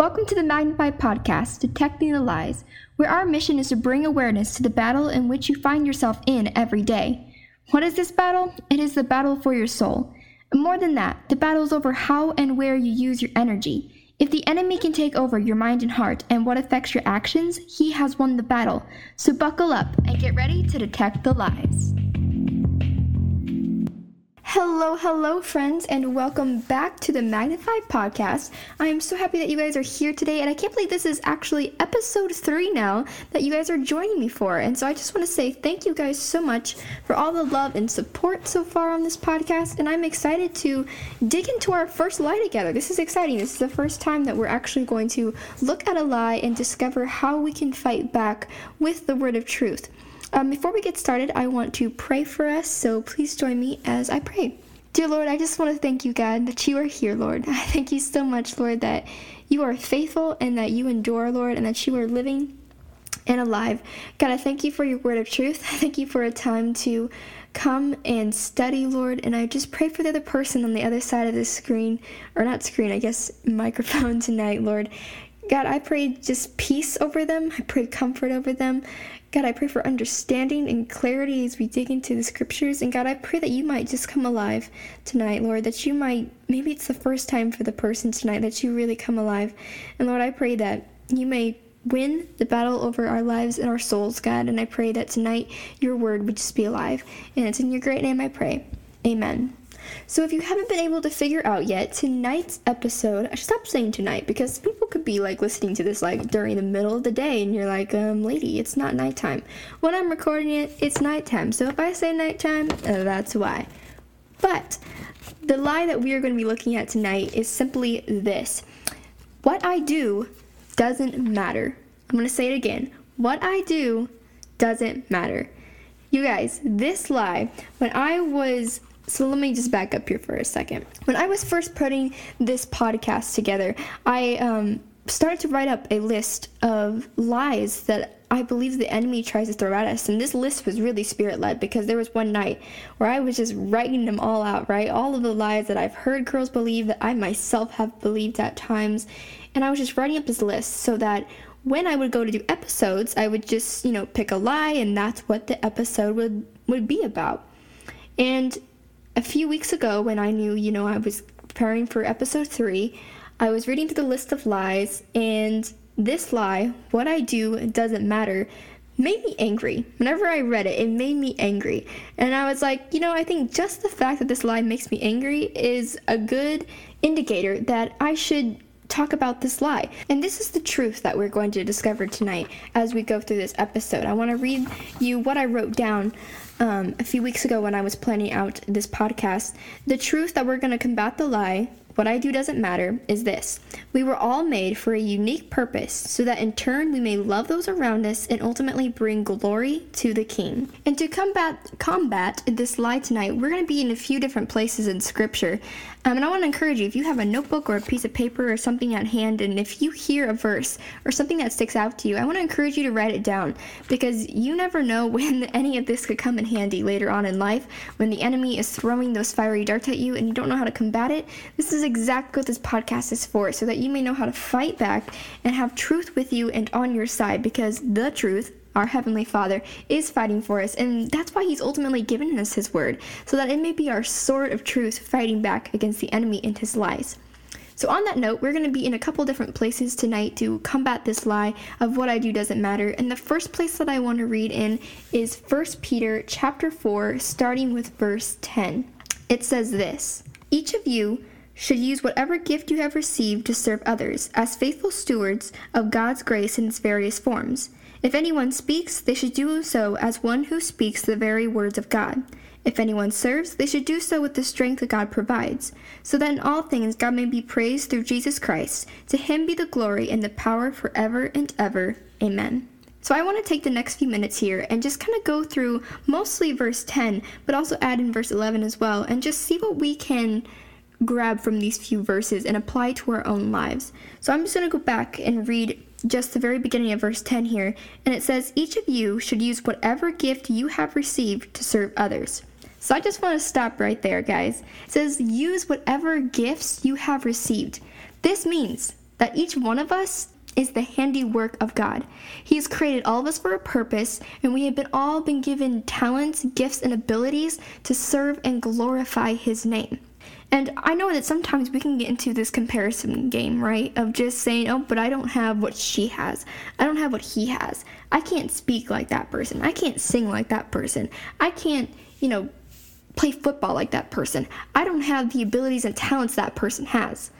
Welcome to the Magnified Podcast, Detecting the Lies, where our mission is to bring awareness to the battle in which you find yourself in every day. What is this battle? It is the battle for your soul. And more than that, the battle is over how and where you use your energy. If the enemy can take over your mind and heart and what affects your actions, he has won the battle. So buckle up and get ready to detect the lies. Hello, hello, friends, and welcome back to the Magnified Podcast. I am so happy that you guys are here today, and I can't believe this is actually episode three now that you guys are joining me for. And so I just want to say thank you guys so much for all the love and support so far on this podcast, and I'm excited to dig into our first lie together. This is exciting. This is the first time that we're actually going to look at a lie and discover how we can fight back with the word of truth. Um, before we get started, I want to pray for us, so please join me as I pray. Dear Lord, I just want to thank you, God, that you are here, Lord. I thank you so much, Lord, that you are faithful and that you endure, Lord, and that you are living and alive. God, I thank you for your word of truth. I thank you for a time to come and study, Lord. And I just pray for the other person on the other side of this screen, or not screen, I guess, microphone tonight, Lord. God, I pray just peace over them. I pray comfort over them. God, I pray for understanding and clarity as we dig into the scriptures. And God, I pray that you might just come alive tonight, Lord, that you might, maybe it's the first time for the person tonight that you really come alive. And Lord, I pray that you may win the battle over our lives and our souls, God. And I pray that tonight your word would just be alive. And it's in your great name I pray. Amen. So, if you haven't been able to figure out yet, tonight's episode, I stop saying tonight because people could be like listening to this like during the middle of the day and you're like, um, lady, it's not nighttime. When I'm recording it, it's nighttime. So, if I say nighttime, uh, that's why. But the lie that we are going to be looking at tonight is simply this What I do doesn't matter. I'm going to say it again. What I do doesn't matter. You guys, this lie, when I was so let me just back up here for a second. When I was first putting this podcast together, I um, started to write up a list of lies that I believe the enemy tries to throw at us. And this list was really spirit led because there was one night where I was just writing them all out, right? All of the lies that I've heard girls believe, that I myself have believed at times. And I was just writing up this list so that when I would go to do episodes, I would just, you know, pick a lie and that's what the episode would, would be about. And a few weeks ago, when I knew, you know, I was preparing for episode three, I was reading through the list of lies, and this lie, what I do doesn't matter, made me angry. Whenever I read it, it made me angry. And I was like, you know, I think just the fact that this lie makes me angry is a good indicator that I should talk about this lie. And this is the truth that we're going to discover tonight as we go through this episode. I want to read you what I wrote down um, a few weeks ago when I was planning out this podcast. The truth that we're going to combat the lie what I do doesn't matter is this we were all made for a unique purpose so that in turn we may love those around us and ultimately bring glory to the King. And to combat, combat this lie tonight, we're going to be in a few different places in Scripture. Um, and I want to encourage you if you have a notebook or a piece of paper or something at hand, and if you hear a verse or something that sticks out to you, I want to encourage you to write it down because you never know when any of this could come in handy later on in life when the enemy is throwing those fiery darts at you and you don't know how to combat it. This is exactly what this podcast is for, so that you may know how to fight back and have truth with you and on your side, because the truth, our Heavenly Father, is fighting for us, and that's why He's ultimately given us His word, so that it may be our sword of truth fighting back against the enemy and his lies. So on that note, we're going to be in a couple different places tonight to combat this lie of what I do doesn't matter. And the first place that I want to read in is 1 Peter chapter 4 starting with verse 10. It says this: Each of you should use whatever gift you have received to serve others as faithful stewards of God's grace in its various forms. If anyone speaks, they should do so as one who speaks the very words of God. If anyone serves, they should do so with the strength that God provides, so that in all things God may be praised through Jesus Christ. To him be the glory and the power forever and ever. Amen. So I want to take the next few minutes here and just kind of go through mostly verse 10, but also add in verse 11 as well, and just see what we can grab from these few verses and apply to our own lives. So I'm just going to go back and read just the very beginning of verse 10 here, and it says, Each of you should use whatever gift you have received to serve others. So I just want to stop right there, guys. It says, Use whatever gifts you have received. This means that each one of us is the handiwork of God. He has created all of us for a purpose, and we have been all been given talents, gifts, and abilities to serve and glorify his name. And I know that sometimes we can get into this comparison game, right? Of just saying, oh, but I don't have what she has. I don't have what he has. I can't speak like that person. I can't sing like that person. I can't, you know, play football like that person. I don't have the abilities and talents that person has.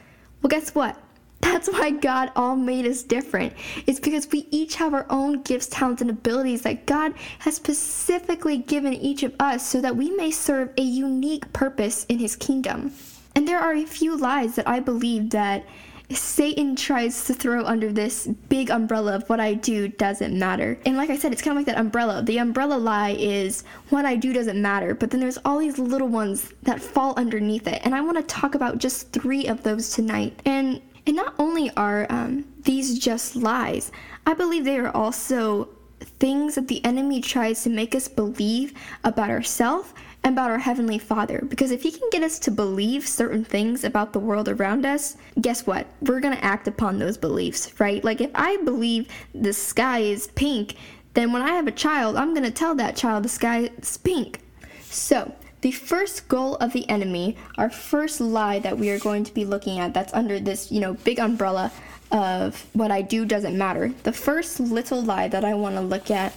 Well, guess what? That's why God all made us different. It's because we each have our own gifts, talents, and abilities that God has specifically given each of us so that we may serve a unique purpose in His kingdom. And there are a few lies that I believe that Satan tries to throw under this big umbrella of what I do doesn't matter. And like I said, it's kind of like that umbrella. The umbrella lie is what I do doesn't matter, but then there's all these little ones that fall underneath it. And I want to talk about just three of those tonight. And and not only are um, these just lies, I believe they are also things that the enemy tries to make us believe about ourselves and about our Heavenly Father. Because if He can get us to believe certain things about the world around us, guess what? We're going to act upon those beliefs, right? Like if I believe the sky is pink, then when I have a child, I'm going to tell that child the sky is pink. So, the first goal of the enemy, our first lie that we are going to be looking at that's under this, you know, big umbrella of what I do doesn't matter. The first little lie that I want to look at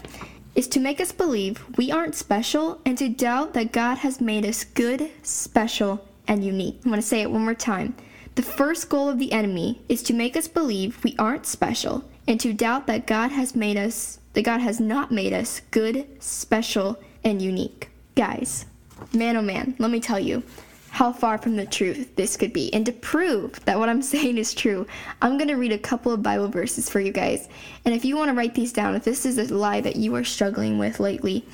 is to make us believe we aren't special and to doubt that God has made us good, special, and unique. I'm going to say it one more time. The first goal of the enemy is to make us believe we aren't special and to doubt that God has made us, that God has not made us good, special, and unique. Guys, man, oh man, let me tell you how far from the truth this could be. And to prove that what I'm saying is true, I'm going to read a couple of Bible verses for you guys. And if you want to write these down, if this is a lie that you are struggling with lately,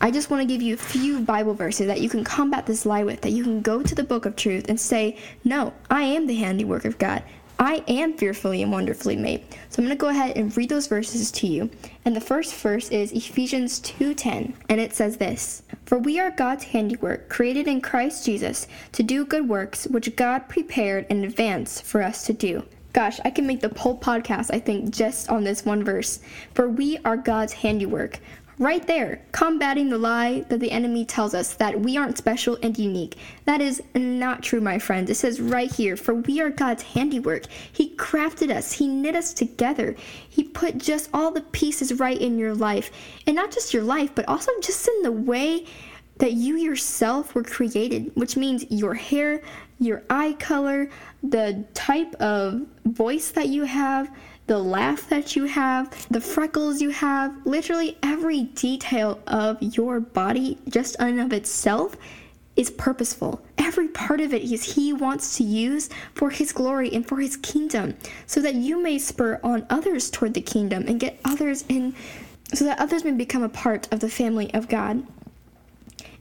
I just want to give you a few Bible verses that you can combat this lie with, that you can go to the book of truth and say, No, I am the handiwork of God. I am fearfully and wonderfully made. So I'm going to go ahead and read those verses to you. And the first verse is Ephesians 2:10, and it says this: "For we are God's handiwork, created in Christ Jesus to do good works which God prepared in advance for us to do." Gosh, I can make the whole podcast, I think, just on this one verse. For we are God's handiwork, Right there, combating the lie that the enemy tells us that we aren't special and unique. That is not true, my friends. It says right here, for we are God's handiwork. He crafted us, He knit us together. He put just all the pieces right in your life. And not just your life, but also just in the way that you yourself were created, which means your hair, your eye color, the type of voice that you have the laugh that you have, the freckles you have, literally every detail of your body just in of itself is purposeful. Every part of it is He wants to use for His glory and for His kingdom, so that you may spur on others toward the kingdom and get others in, so that others may become a part of the family of God.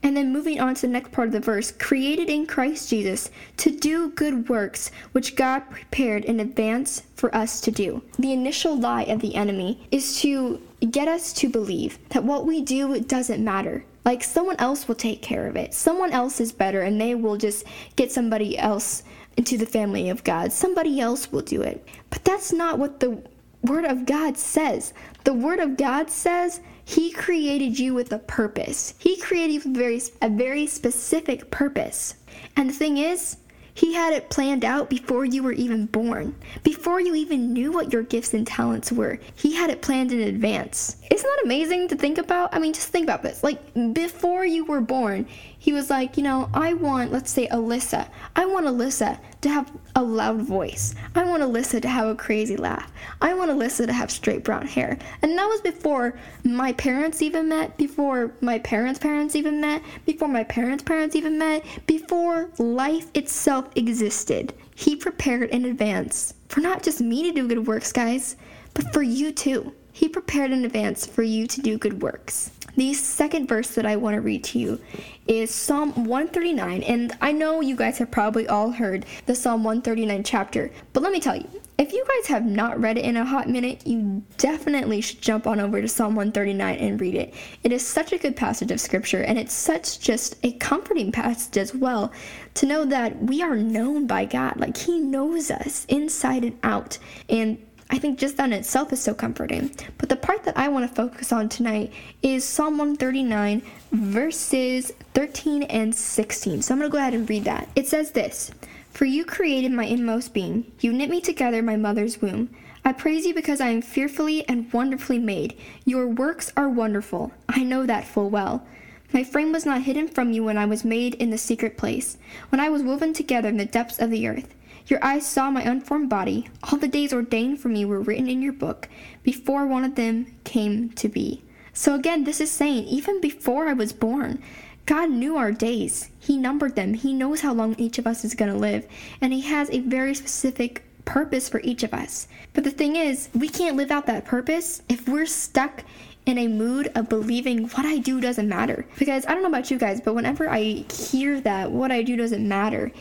And then moving on to the next part of the verse created in Christ Jesus to do good works which God prepared in advance for us to do. The initial lie of the enemy is to get us to believe that what we do doesn't matter. Like someone else will take care of it. Someone else is better and they will just get somebody else into the family of God. Somebody else will do it. But that's not what the Word of God says. The Word of God says he created you with a purpose. He created you with very, a very specific purpose. And the thing is, he had it planned out before you were even born. Before you even knew what your gifts and talents were, he had it planned in advance. Isn't that amazing to think about? I mean, just think about this. Like, before you were born, he was like, you know, I want, let's say, Alyssa. I want Alyssa to have a loud voice. I want Alyssa to have a crazy laugh. I want Alyssa to have straight brown hair. And that was before my parents even met, before my parents' parents even met, before my parents' parents even met, before life itself existed. He prepared in advance for not just me to do good works, guys, but for you too. He prepared in advance for you to do good works. The second verse that I want to read to you is Psalm 139. And I know you guys have probably all heard the Psalm 139 chapter, but let me tell you, If you guys have not read it in a hot minute, you definitely should jump on over to Psalm 139 and read it. It is such a good passage of scripture, and it's such just a comforting passage as well to know that we are known by God. Like, He knows us inside and out. And I think just that in itself is so comforting. But the part that I want to focus on tonight is Psalm 139, verses 13 and 16. So I'm going to go ahead and read that. It says this. For you created my inmost being. You knit me together in my mother's womb. I praise you because I am fearfully and wonderfully made. Your works are wonderful. I know that full well. My frame was not hidden from you when I was made in the secret place, when I was woven together in the depths of the earth. Your eyes saw my unformed body. All the days ordained for me were written in your book, before one of them came to be. So again, this is saying, even before I was born, God knew our days. He numbered them. He knows how long each of us is going to live. And He has a very specific purpose for each of us. But the thing is, we can't live out that purpose if we're stuck in a mood of believing what I do doesn't matter. Because I don't know about you guys, but whenever I hear that what I do doesn't matter,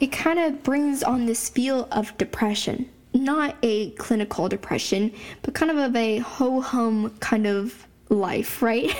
it kind of brings on this feel of depression. Not a clinical depression, but kind of of a ho hum kind of life, right?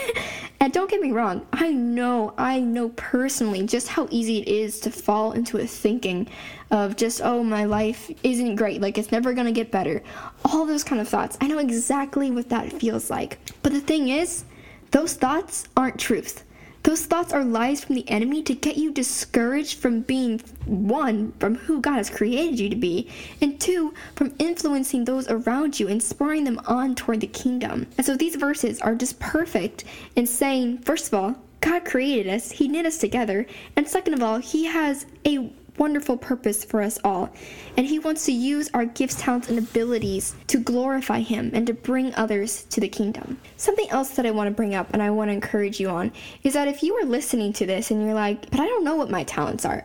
and don't get me wrong, I know, I know personally just how easy it is to fall into a thinking of just, oh, my life isn't great, like it's never gonna get better. All those kind of thoughts. I know exactly what that feels like. But the thing is, those thoughts aren't truth. Those thoughts are lies from the enemy to get you discouraged from being one, from who God has created you to be, and two, from influencing those around you and spurring them on toward the kingdom. And so these verses are just perfect in saying, first of all, God created us, He knit us together, and second of all, He has a wonderful purpose for us all. And He wants to use our gifts, talents, and abilities to glorify Him and to bring others to the kingdom. Something else that I want to bring up and I want to encourage you on is that if you are listening to this and you're like, but I don't know what my talents are.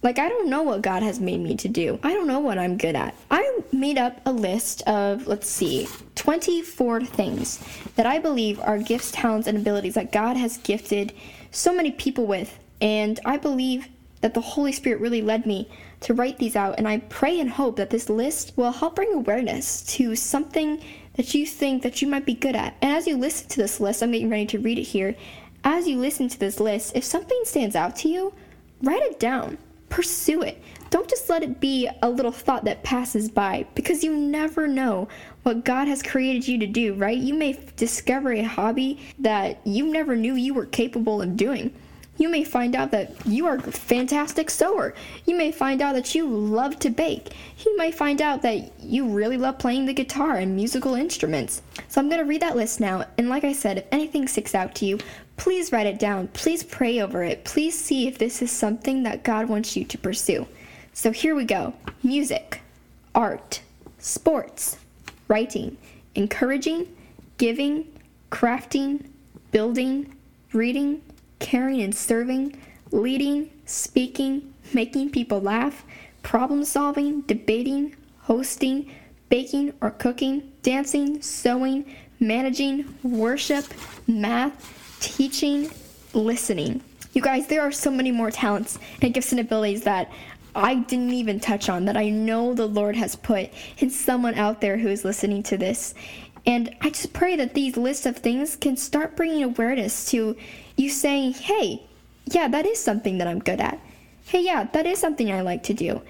Like, I don't know what God has made me to do. I don't know what I'm good at. I made up a list of, let's see, 24 things that I believe are gifts, talents, and abilities that God has gifted so many people with. And I believe that the Holy Spirit really led me to write these out, and I pray and hope that this list will help bring awareness to something that you think that you might be good at. And as you listen to this list, I'm getting ready to read it here. As you listen to this list, if something stands out to you, write it down. Pursue it. Don't just let it be a little thought that passes by because you never know what God has created you to do, right? You may discover a hobby that you never knew you were capable of doing. You may find out that you are a fantastic sewer. You may find out that you love to bake. You may find out that you really love playing the guitar and musical instruments. So I'm going to read that list now. And like I said, if anything sticks out to you, please write it down. Please pray over it. Please see if this is something that God wants you to pursue. So here we go music, art, sports, writing, encouraging, giving, crafting, building, reading caring and serving, leading, speaking, making people laugh, problem solving, debating, hosting, baking or cooking, dancing, sewing, managing, worship, math, teaching, listening. You guys, there are so many more talents and gifts and abilities that I didn't even touch on that I know the Lord has put in someone out there who is listening to this. And I just pray that these lists of things can start bringing awareness to you saying, hey, yeah, that is something that I'm good at. Hey, yeah, that is something I like to do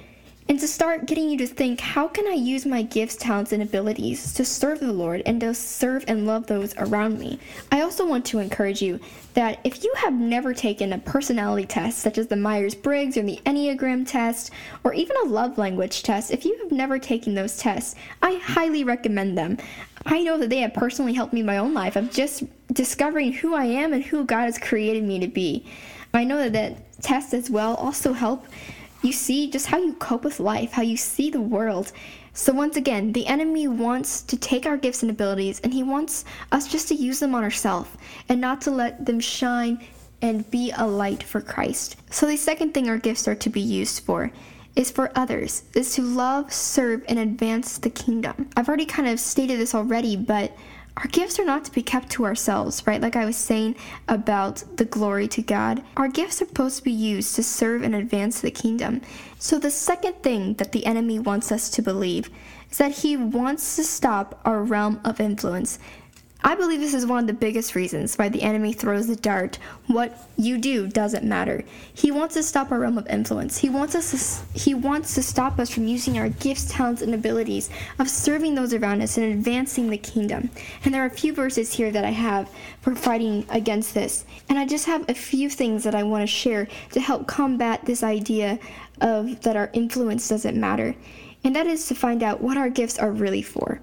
and to start getting you to think how can I use my gifts, talents, and abilities to serve the Lord and to serve and love those around me. I also want to encourage you that if you have never taken a personality test, such as the Myers Briggs or the Enneagram test, or even a love language test, if you have never taken those tests, I highly recommend them. I know that they have personally helped me in my own life of just discovering who I am and who God has created me to be. I know that that tests as well also help you see just how you cope with life, how you see the world. So, once again, the enemy wants to take our gifts and abilities and he wants us just to use them on ourselves and not to let them shine and be a light for Christ. So, the second thing our gifts are to be used for is for others, is to love, serve, and advance the kingdom. I've already kind of stated this already, but our gifts are not to be kept to ourselves, right? Like I was saying about the glory to God. Our gifts are supposed to be used to serve and advance the kingdom. So, the second thing that the enemy wants us to believe is that he wants to stop our realm of influence. I believe this is one of the biggest reasons why the enemy throws the dart. What you do doesn't matter. He wants to stop our realm of influence. He wants us to, he wants to stop us from using our gifts, talents, and abilities of serving those around us and advancing the kingdom. And there are a few verses here that I have for fighting against this. And I just have a few things that I want to share to help combat this idea of that our influence doesn't matter. And that is to find out what our gifts are really for.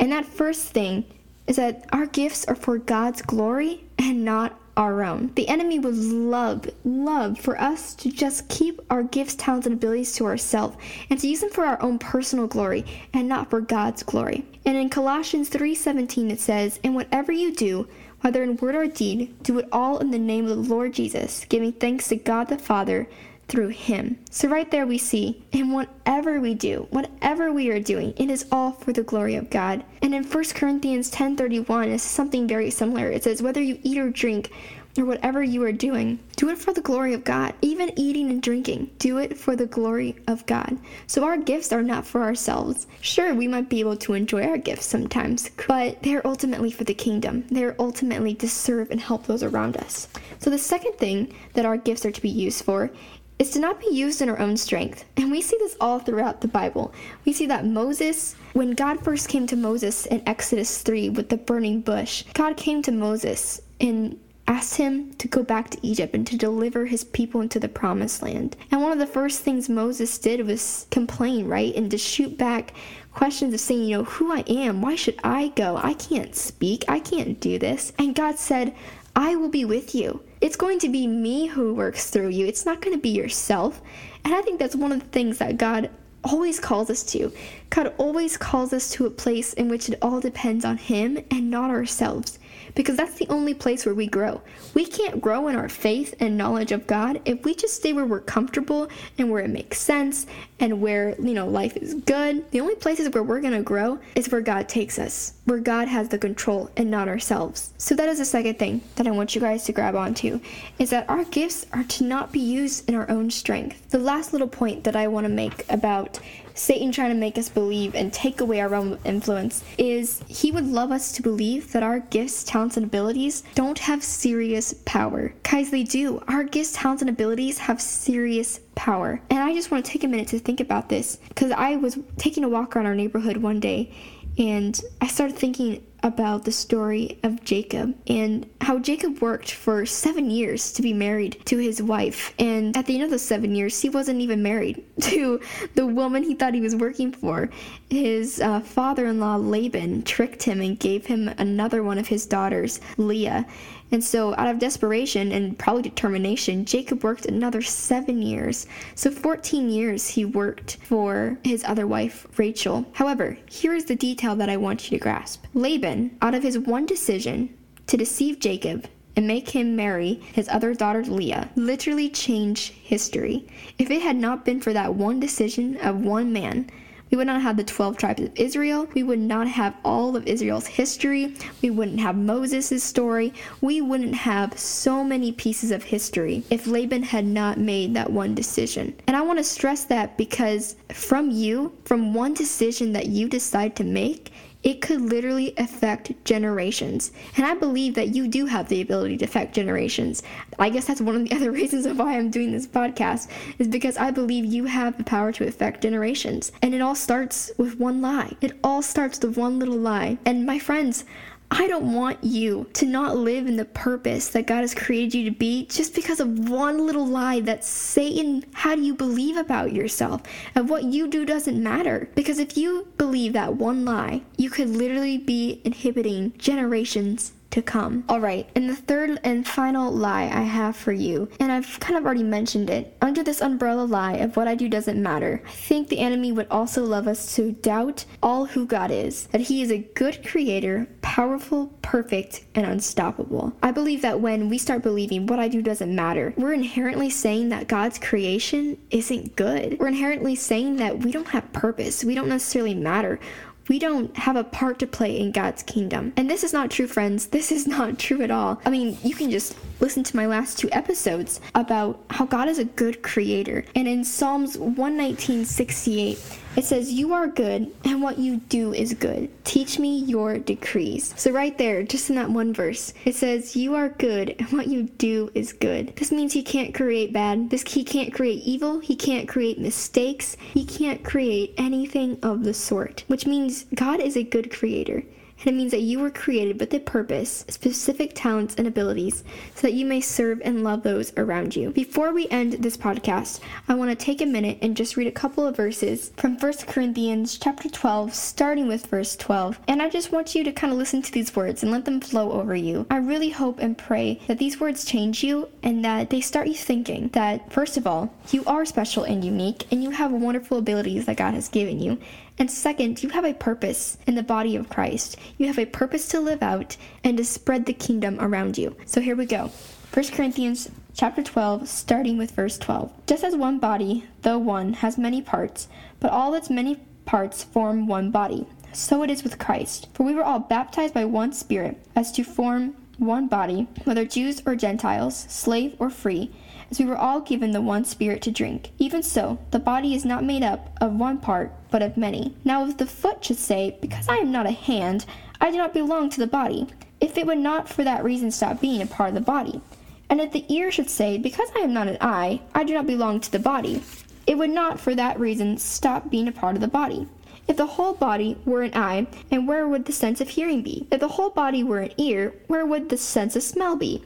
And that first thing is that our gifts are for God's glory and not our own. The enemy would love, love for us to just keep our gifts, talents, and abilities to ourselves and to use them for our own personal glory and not for God's glory. And in Colossians 3:17 it says, "And whatever you do, whether in word or deed, do it all in the name of the Lord Jesus, giving thanks to God the Father through him. So right there we see in whatever we do, whatever we are doing, it is all for the glory of God. And in 1 Corinthians 10:31 is something very similar. It says whether you eat or drink or whatever you are doing, do it for the glory of God. Even eating and drinking, do it for the glory of God. So our gifts are not for ourselves. Sure, we might be able to enjoy our gifts sometimes, but they're ultimately for the kingdom. They're ultimately to serve and help those around us. So the second thing that our gifts are to be used for is to not be used in our own strength. And we see this all throughout the Bible. We see that Moses, when God first came to Moses in Exodus 3 with the burning bush, God came to Moses and asked him to go back to Egypt and to deliver his people into the promised land. And one of the first things Moses did was complain, right? And to shoot back questions of saying, you know, who I am, why should I go? I can't speak, I can't do this. And God said, I will be with you. It's going to be me who works through you. It's not going to be yourself. And I think that's one of the things that God always calls us to. God always calls us to a place in which it all depends on Him and not ourselves because that's the only place where we grow. We can't grow in our faith and knowledge of God if we just stay where we're comfortable and where it makes sense and where, you know, life is good. The only places where we're going to grow is where God takes us, where God has the control and not ourselves. So that is the second thing that I want you guys to grab onto is that our gifts are to not be used in our own strength. The last little point that I want to make about Satan trying to make us believe and take away our realm of influence is he would love us to believe that our gifts, talents, and abilities don't have serious power. Guys, they do. Our gifts, talents, and abilities have serious power. And I just want to take a minute to think about this because I was taking a walk around our neighborhood one day and I started thinking about the story of Jacob and how Jacob worked for seven years to be married to his wife. And at the end of those seven years, he wasn't even married to the woman he thought he was working for. His uh, father in law, Laban, tricked him and gave him another one of his daughters, Leah. And so, out of desperation and probably determination, Jacob worked another seven years. So, 14 years he worked for his other wife, Rachel. However, here is the detail that I want you to grasp Laban, out of his one decision to deceive Jacob, and make him marry his other daughter Leah literally changed history. If it had not been for that one decision of one man, we would not have the 12 tribes of Israel. We would not have all of Israel's history. We wouldn't have Moses' story. We wouldn't have so many pieces of history if Laban had not made that one decision. And I want to stress that because from you, from one decision that you decide to make, it could literally affect generations. And I believe that you do have the ability to affect generations. I guess that's one of the other reasons of why I'm doing this podcast, is because I believe you have the power to affect generations. And it all starts with one lie. It all starts with one little lie. And my friends, I don't want you to not live in the purpose that God has created you to be just because of one little lie that Satan had you believe about yourself. And what you do doesn't matter. Because if you believe that one lie, you could literally be inhibiting generations to come. All right, and the third and final lie I have for you, and I've kind of already mentioned it, under this umbrella lie of what I do doesn't matter, I think the enemy would also love us to doubt all who God is, that He is a good creator, powerful, perfect, and unstoppable. I believe that when we start believing what I do doesn't matter, we're inherently saying that God's creation isn't good. We're inherently saying that we don't have purpose, we don't necessarily matter we don't have a part to play in God's kingdom. And this is not true, friends. This is not true at all. I mean, you can just listen to my last two episodes about how God is a good creator. And in Psalms 119:68, it says, You are good, and what you do is good. Teach me your decrees. So, right there, just in that one verse, it says, You are good, and what you do is good. This means He can't create bad. This He can't create evil. He can't create mistakes. He can't create anything of the sort, which means God is a good creator and it means that you were created with a purpose, specific talents, and abilities so that you may serve and love those around you. Before we end this podcast, I want to take a minute and just read a couple of verses from 1 Corinthians chapter 12, starting with verse 12. And I just want you to kind of listen to these words and let them flow over you. I really hope and pray that these words change you and that they start you thinking that, first of all, you are special and unique and you have wonderful abilities that God has given you. And second, you have a purpose in the body of Christ. You have a purpose to live out and to spread the kingdom around you. So here we go. 1 Corinthians chapter 12, starting with verse 12. Just as one body, though one, has many parts, but all its many parts form one body, so it is with Christ. For we were all baptized by one Spirit, as to form one body, whether Jews or Gentiles, slave or free as we were all given the one Spirit to drink. Even so, the body is not made up of one part, but of many. Now, if the foot should say, Because I am not a hand, I do not belong to the body, if it would not for that reason stop being a part of the body. And if the ear should say, Because I am not an eye, I do not belong to the body, it would not for that reason stop being a part of the body. If the whole body were an eye, and where would the sense of hearing be? If the whole body were an ear, where would the sense of smell be?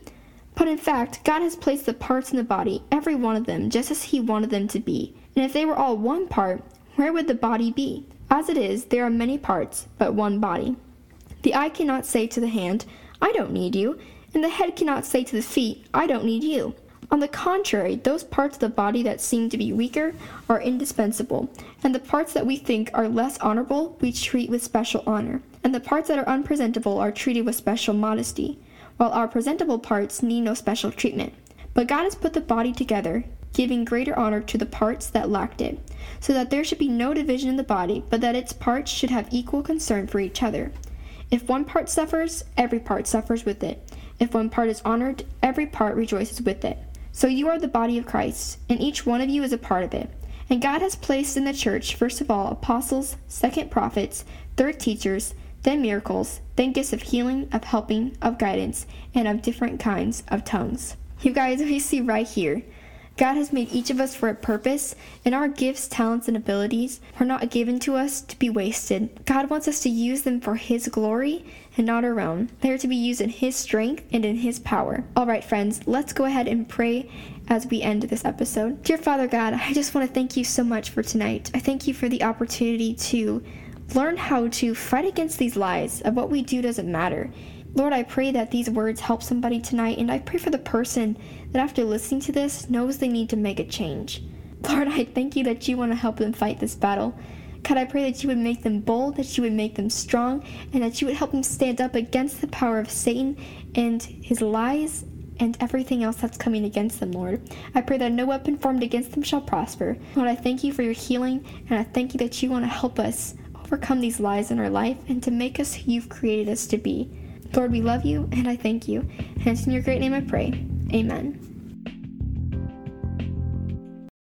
But in fact, God has placed the parts in the body, every one of them, just as He wanted them to be. And if they were all one part, where would the body be? As it is, there are many parts, but one body. The eye cannot say to the hand, I don't need you, and the head cannot say to the feet, I don't need you. On the contrary, those parts of the body that seem to be weaker are indispensable, and the parts that we think are less honorable we treat with special honor, and the parts that are unpresentable are treated with special modesty while our presentable parts need no special treatment. But God has put the body together, giving greater honor to the parts that lacked it, so that there should be no division in the body, but that its parts should have equal concern for each other. If one part suffers, every part suffers with it. If one part is honored, every part rejoices with it. So you are the body of Christ, and each one of you is a part of it. And God has placed in the church, first of all, apostles, second, prophets, third, teachers, then miracles, then gifts of healing, of helping, of guidance, and of different kinds of tongues. You guys, we see right here, God has made each of us for a purpose, and our gifts, talents, and abilities are not given to us to be wasted. God wants us to use them for His glory and not our own. They are to be used in His strength and in His power. All right, friends, let's go ahead and pray as we end this episode. Dear Father God, I just want to thank you so much for tonight. I thank you for the opportunity to learn how to fight against these lies of what we do doesn't matter. Lord, I pray that these words help somebody tonight, and I pray for the person that after listening to this knows they need to make a change. Lord, I thank you that you want to help them fight this battle. God, I pray that you would make them bold, that you would make them strong, and that you would help them stand up against the power of Satan and his lies and everything else that's coming against them, Lord. I pray that no weapon formed against them shall prosper. Lord, I thank you for your healing, and I thank you that you want to help us overcome these lies in our life and to make us who you've created us to be. Lord, we love you and I thank you. And it's in your great name I pray. Amen.